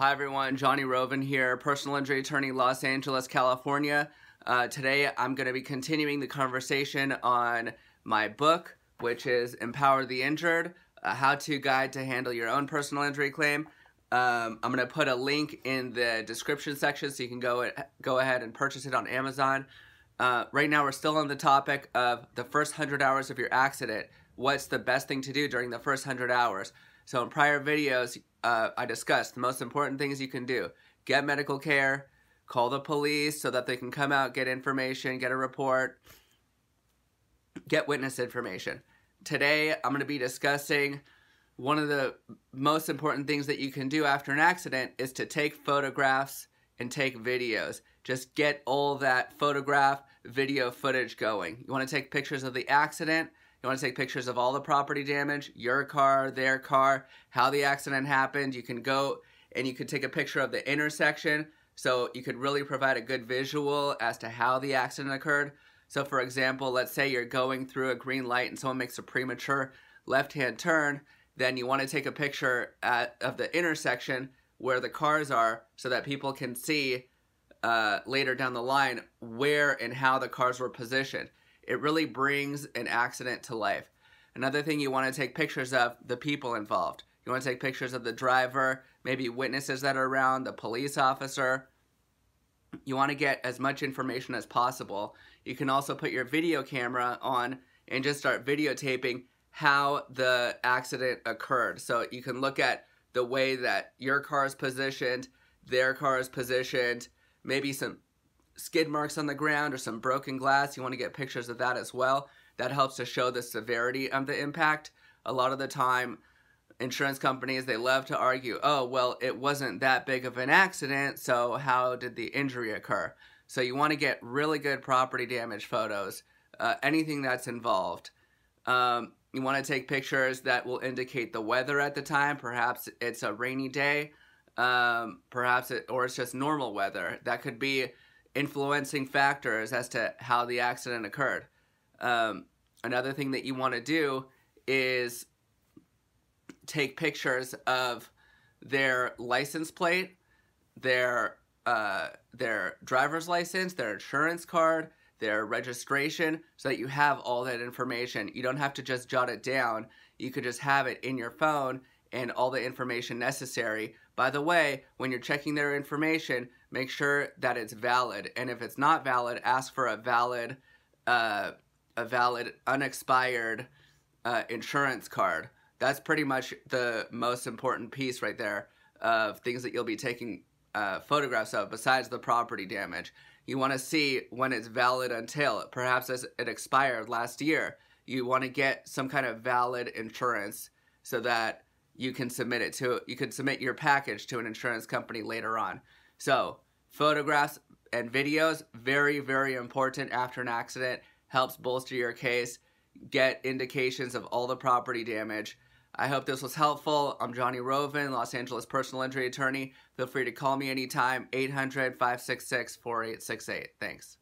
Hi everyone, Johnny Roven here, personal injury attorney, Los Angeles, California. Uh, today I'm going to be continuing the conversation on my book, which is Empower the Injured, a how-to guide to handle your own personal injury claim. Um, I'm going to put a link in the description section so you can go, go ahead and purchase it on Amazon. Uh, right now we're still on the topic of the first 100 hours of your accident. What's the best thing to do during the first 100 hours? So in prior videos, uh, I discussed the most important things you can do. Get medical care, call the police so that they can come out, get information, get a report, get witness information. Today, I'm going to be discussing one of the most important things that you can do after an accident is to take photographs and take videos. Just get all that photograph, video footage going. You want to take pictures of the accident, you want to take pictures of all the property damage, your car, their car, how the accident happened. You can go and you can take a picture of the intersection so you could really provide a good visual as to how the accident occurred. So for example, let's say you're going through a green light and someone makes a premature left-hand turn, then you want to take a picture at, of the intersection where the cars are so that people can see uh, later down the line where and how the cars were positioned. It really brings an accident to life. Another thing you want to take pictures of the people involved. You want to take pictures of the driver, maybe witnesses that are around, the police officer. You want to get as much information as possible. You can also put your video camera on and just start videotaping how the accident occurred. So you can look at the way that your car is positioned, their car is positioned, maybe some skid marks on the ground or some broken glass, you want to get pictures of that as well. That helps to show the severity of the impact. A lot of the time, insurance companies, they love to argue, oh, well, it wasn't that big of an accident, so how did the injury occur? So you want to get really good property damage photos, uh, anything that's involved. Um, you want to take pictures that will indicate the weather at the time. Perhaps it's a rainy day, um, perhaps it, or it's just normal weather. That could be influencing factors as to how the accident occurred. Um, another thing that you want to do is take pictures of their license plate, their uh, their driver's license, their insurance card, their registration, so that you have all that information. You don't have to just jot it down. You could just have it in your phone and all the information necessary. By the way, when you're checking their information, make sure that it's valid. And if it's not valid, ask for a valid, uh, a valid unexpired uh, insurance card. That's pretty much the most important piece right there of things that you'll be taking uh, photographs of besides the property damage. You want to see when it's valid until, perhaps as it expired last year. You want to get some kind of valid insurance so that you can submit it to, you can submit your package to an insurance company later on. So, photographs and videos, very, very important after an accident, helps bolster your case, get indications of all the property damage. I hope this was helpful. I'm Johnny Roven, Los Angeles personal injury attorney. Feel free to call me anytime, 800 566 4868. Thanks.